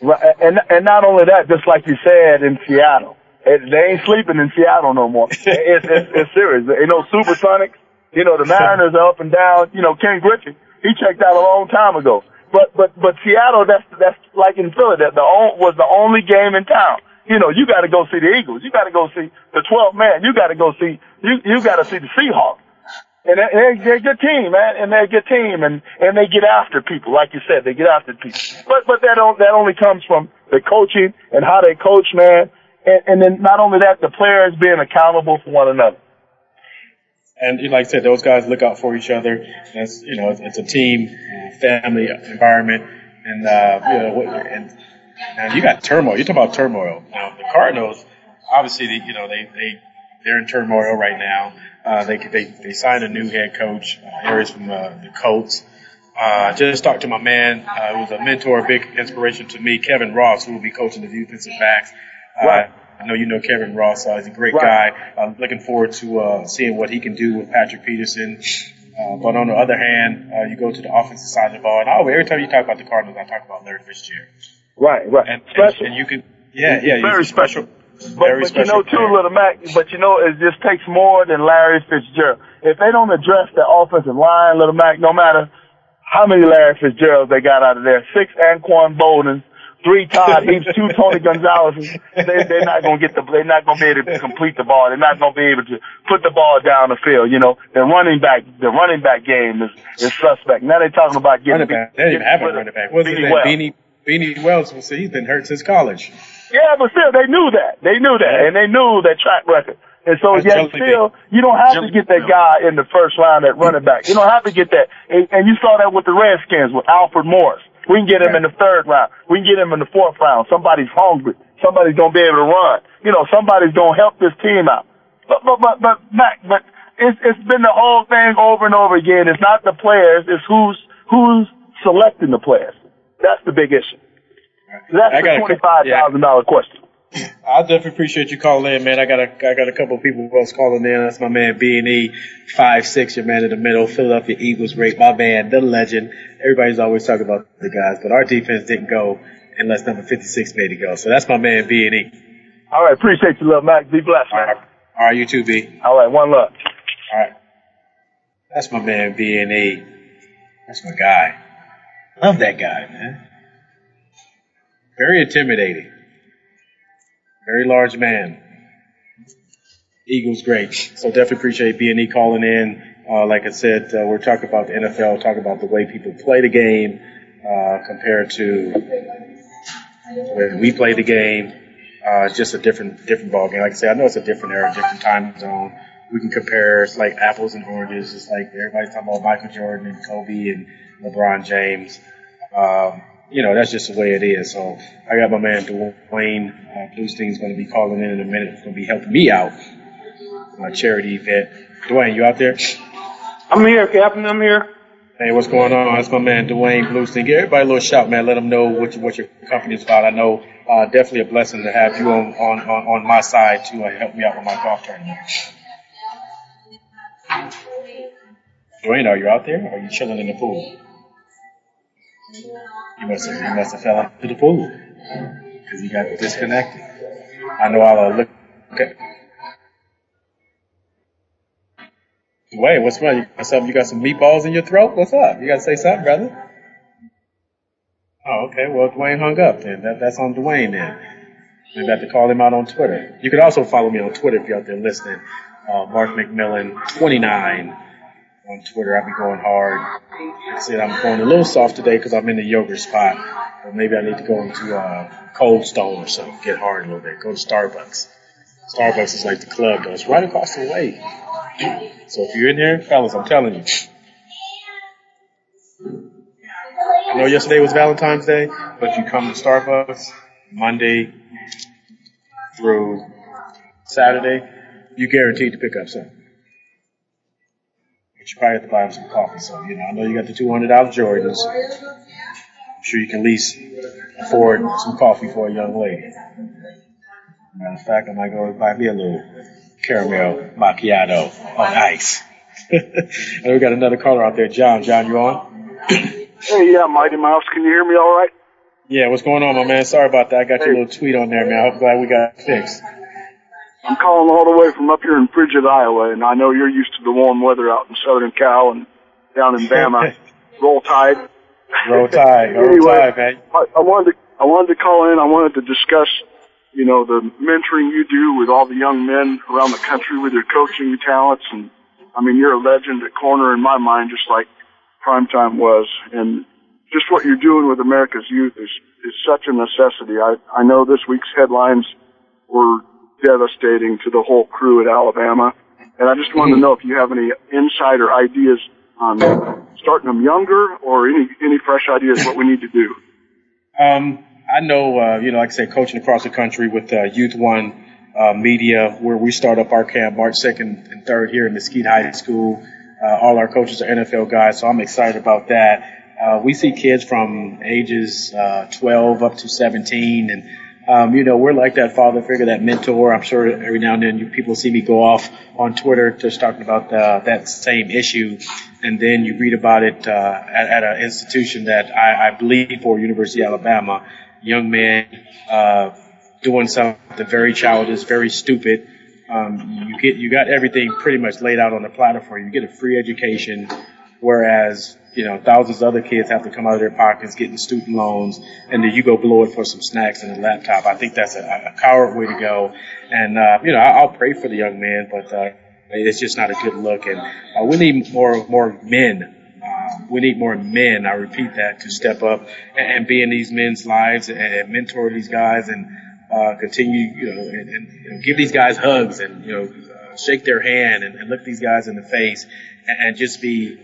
Right, and and not only that, just like you said in Seattle, it, they ain't sleeping in Seattle no more. it's, it's it's serious. You know, Supersonics. You know, the Mariners are up and down. You know, Ken Griffey, he checked out a long time ago. But but but Seattle, that's that's like in Philly, that the was the only game in town. You know, you got to go see the Eagles. You got to go see the 12th man. You got to go see, you, you got to see the Seahawks. And they're, they're a good team, man, and they're a good team, and and they get after people, like you said, they get after people. But but that don't, that only comes from the coaching and how they coach, man, and, and then not only that, the players being accountable for one another. And like I said, those guys look out for each other. It's you know, it's a team, family environment, and uh, you know, what and now you got turmoil. You're talking about turmoil. Now the Cardinals, obviously, they, you know, they they they're in turmoil right now. Uh, they they they signed a new head coach, uh, Arians from uh, the Colts. Uh, just talked to my man, uh, who was a mentor, a big inspiration to me, Kevin Ross, who will be coaching the defensive backs. Uh, right. I know you know Kevin Ross. Uh, he's a great Right. guy. I'm looking forward to uh, seeing what he can do with Patrick Peterson. Uh, but on the other hand, uh, you go to the offensive side of the ball, and oh, every time you talk about the Cardinals, I talk about Larry Fitzgerald. Right, right. And, and, Special. and you can, yeah, yeah, Very he's a special. But, very but you know too, player. little Mac. But you know, it just takes more than Larry Fitzgerald. If they don't address the offensive line, little Mac, no matter how many Larry Fitzgeralds they got out of there, six Anquan Boldin, three Todd Heaps, two Tony Gonzalez, they they're not gonna get the they're not gonna be able to complete the ball. They're not gonna be able to put the ball down the field. You know, the running back the running back game is is suspect. Now they're talking about getting running back. They didn't even have a running back. What's his Beanie name? Wells. Beanie Beanie Wells. Well, see, he's been hurt since college. Yeah, but still, they knew that. They knew that, and they knew that track record. And so, That's yet still, Bean. you don't have Jelly to get that guy in the first round at running back. You don't have to get that. And, and you saw that with the Redskins with Alfred Morris. We can get him in the third round. We can get him in the fourth round. Somebody's hungry. Somebody's gonna be able to run. You know, somebody's gonna help this team out. But but but but Mac, but it's it's been the whole thing over and over again. It's not the players. It's who's who's selecting the players. That's the big issue. That's I the a twenty couple- five thousand dollar question. I definitely appreciate you calling in, man. I got a I got a couple of people who else calling in. That's my man B and E, five six, your man in the middle, Philadelphia Eagles rate, my man, the legend. Everybody's always talking about the guys, but our defense didn't go unless number fifty six made it go. So that's my man B and E. All right, appreciate you, love Mac. Be blessed, All man. right, all right, you too, B. All right, one love. All right, that's my man B and E. That's my guy. Love that guy, man. Very intimidating. Very large man. Eagles great. So definitely appreciate B and E calling in. Uh, like I said, uh, we're talking about the NFL, talking about the way people play the game uh, compared to when we play the game. Uh, it's just a different different ball game. Like I said, I know it's a different era, different time zone. We can compare it's like apples and oranges. It's like everybody's talking about Michael Jordan and Kobe and LeBron James. Um, you know, that's just the way it is. So I got my man Dwayne uh, Bluestein's going to be calling in in a minute. He's going to be helping me out on a charity event. Dwayne, you out there? I'm here, Captain. I'm here. Hey, what's going on? That's my man Dwayne Bluestein. Give everybody a little shout, man. Let them know what, you, what your company is about. I know uh, definitely a blessing to have you on on, on, on my side to uh, help me out with my golf tournament. Dwayne, are you out there? Or are you chilling in the pool? You must have, you must have fell into the pool because you got disconnected. I know I'll look. Okay. Dwayne, what's wrong? You got? You got some meatballs in your throat? What's up? You got to say something, brother. Oh, okay. Well, Dwayne hung up then. That, that's on Dwayne then. Maybe I have to call him out on Twitter. You can also follow me on Twitter if you're out there listening. Uh, Mark McMillian 29 on Twitter. I'll be going hard. I said, I'm going a little soft today because I'm in the yogurt spot. Or maybe I need to go into uh, Cold Stone or something, get hard a little bit. Go to Starbucks. Starbucks is like the club though. It's right across the way. So if you're in there, fellas, I'm telling you. I know yesterday was Valentine's Day, but you come to Starbucks Monday through Saturday, you're guaranteed to pick up something. But you probably have to buy them some coffee. So, you know, I know you got the $200 Jordans. I'm sure you can at least afford some coffee for a young lady. Matter of fact, I might go buy me a little caramel macchiato on ice. and we got another caller out there, John. John, you on? Hey, yeah, Mighty Mouse. Can you hear me all right? Yeah, what's going on, my man? Sorry about that. I got your little tweet on there, man. I'm glad we got it fixed. I'm calling all the way from up here in Frigid, Iowa, and I know you're used to the warm weather out in Southern Cal and down in Bama. Roll Tide. Roll Tide, roll Anyway, Tide, man. I, I wanted to I wanted to call in. I wanted to discuss you know, the mentoring you do with all the young men around the country with your coaching talents. And I mean, you're a legend at corner in my mind, just like Primetime was. And just what you're doing with America's youth is, is such a necessity. I, I know this week's headlines were devastating to the whole crew at Alabama. And I just wanted to know if you have any insider ideas on starting them younger or any, any fresh ideas what we need to do. Um, I know, uh, you know, like I said, coaching across the country with uh, Youth One uh, Media, where we start up our camp March 2nd and 3rd here in Mesquite High School. Uh, all our coaches are NFL guys, so I'm excited about that. Uh, we see kids from ages uh, 12 up to 17, and um, you know, we're like that father figure, that mentor. I'm sure every now and then you, people see me go off on Twitter just talking about the, that same issue, and then you read about it uh, at, at an institution that I, I believe for University of Alabama, young man uh, doing something very childish, very stupid. Um, you get you got everything pretty much laid out on the platter for you. You get a free education, whereas you know, thousands of other kids have to come out of their pockets getting student loans, and then you go blow it for some snacks and a laptop. I think that's a, a coward way to go. And, uh, you know, I'll pray for the young man, but, uh, it's just not a good look. And, uh, we need more, more men. Uh, we need more men, I repeat that, to step up and, and be in these men's lives and, and mentor these guys and, uh, continue, you know, and, and you know, give these guys hugs and, you know, uh, shake their hand and, and look these guys in the face and, and just be,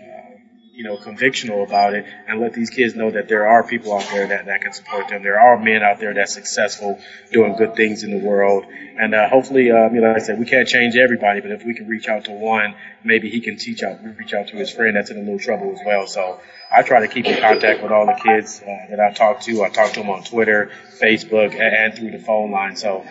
you know, convictional about it and let these kids know that there are people out there that, that can support them. There are men out there that's successful doing good things in the world. And, uh, hopefully, um, you know, like I said, we can't change everybody, but if we can reach out to one, maybe he can teach out, reach out to his friend that's in a little trouble as well. So I try to keep in contact with all the kids uh, that I talk to. I talk to them on Twitter, Facebook, and, and through the phone line. So,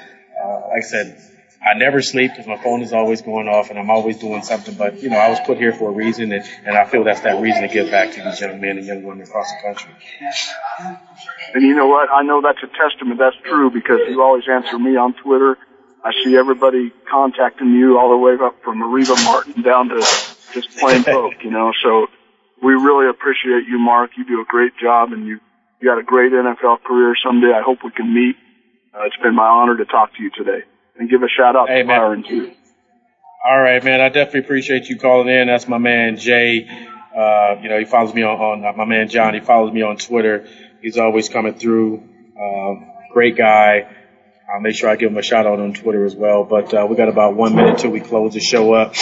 uh, like I said, I never sleep because my phone is always going off and I'm always doing something. But, you know, I was put here for a reason and, and I feel that's that reason to give back to these young men and young women across the country. And you know what? I know that's a testament. That's true because you always answer me on Twitter. I see everybody contacting you all the way up from Areva Martin down to just plain folk, you know. So we really appreciate you, Mark. You do a great job and you, you got a great NFL career. Someday I hope we can meet. Uh, it's been my honor to talk to you today and give a shout out hey, to Byron too. All right, man. I definitely appreciate you calling in. That's my man Jay. Uh, you know, he follows me on, on uh, my man John. He follows me on Twitter. He's always coming through. Um, great guy. I'll make sure I give him a shout out on Twitter as well. But uh, we got about one minute till we close the show up.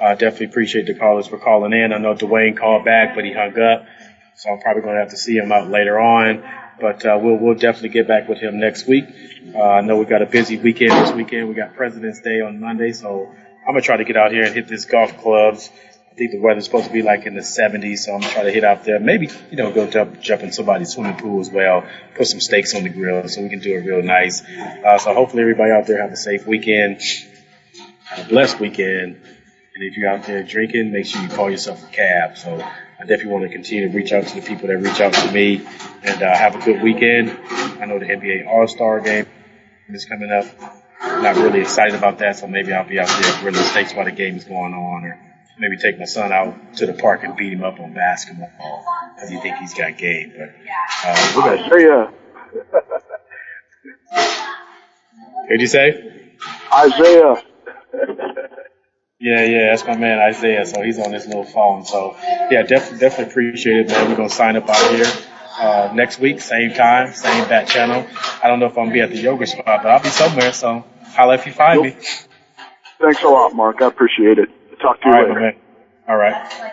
I uh, definitely appreciate the callers for calling in. I know Dwayne called back, but he hung up, so I'm probably going to have to see him out later on. But uh, we'll we'll definitely get back with him next week. Uh, I know we've got a busy weekend this weekend. We got President's Day on Monday, so I'm gonna try to get out here and hit this golf clubs. I think the weather's supposed to be like in the 70s, so I'm gonna try to hit out there. Maybe you know go jump jump in somebody's swimming pool as well. Put some steaks on the grill so we can do it real nice. Uh, so hopefully everybody out there have a safe weekend, a blessed weekend. And if you're out there drinking, make sure you call yourself a cab. So I definitely want to continue to reach out to the people that reach out to me and uh, have a good weekend. I know the NBA All Star game is coming up. I'm not really excited about that, so maybe I'll be out there grilling steaks while the game is going on, or maybe take my son out to the park and beat him up on basketball because he think he's got game. But uh, Isaiah. What'd you say? Isaiah. Yeah, yeah, that's my man Isaiah. So he's on his little phone. So yeah, definitely, definitely appreciate it, man. We're gonna sign up out here uh, next week, same time, same bat channel. I don't know if I'm gonna be at the yoga spot, but I'll be somewhere. So holla if you find me. Thanks a lot, Mark. I appreciate it. Talk to you All right, later. Man. All right.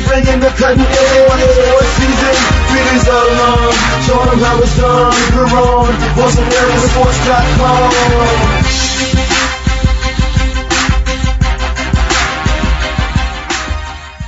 we're bringing the cutting edge. Sports season, feelings all along. Show them how it's done. We're on VoiceAmericaSports.com.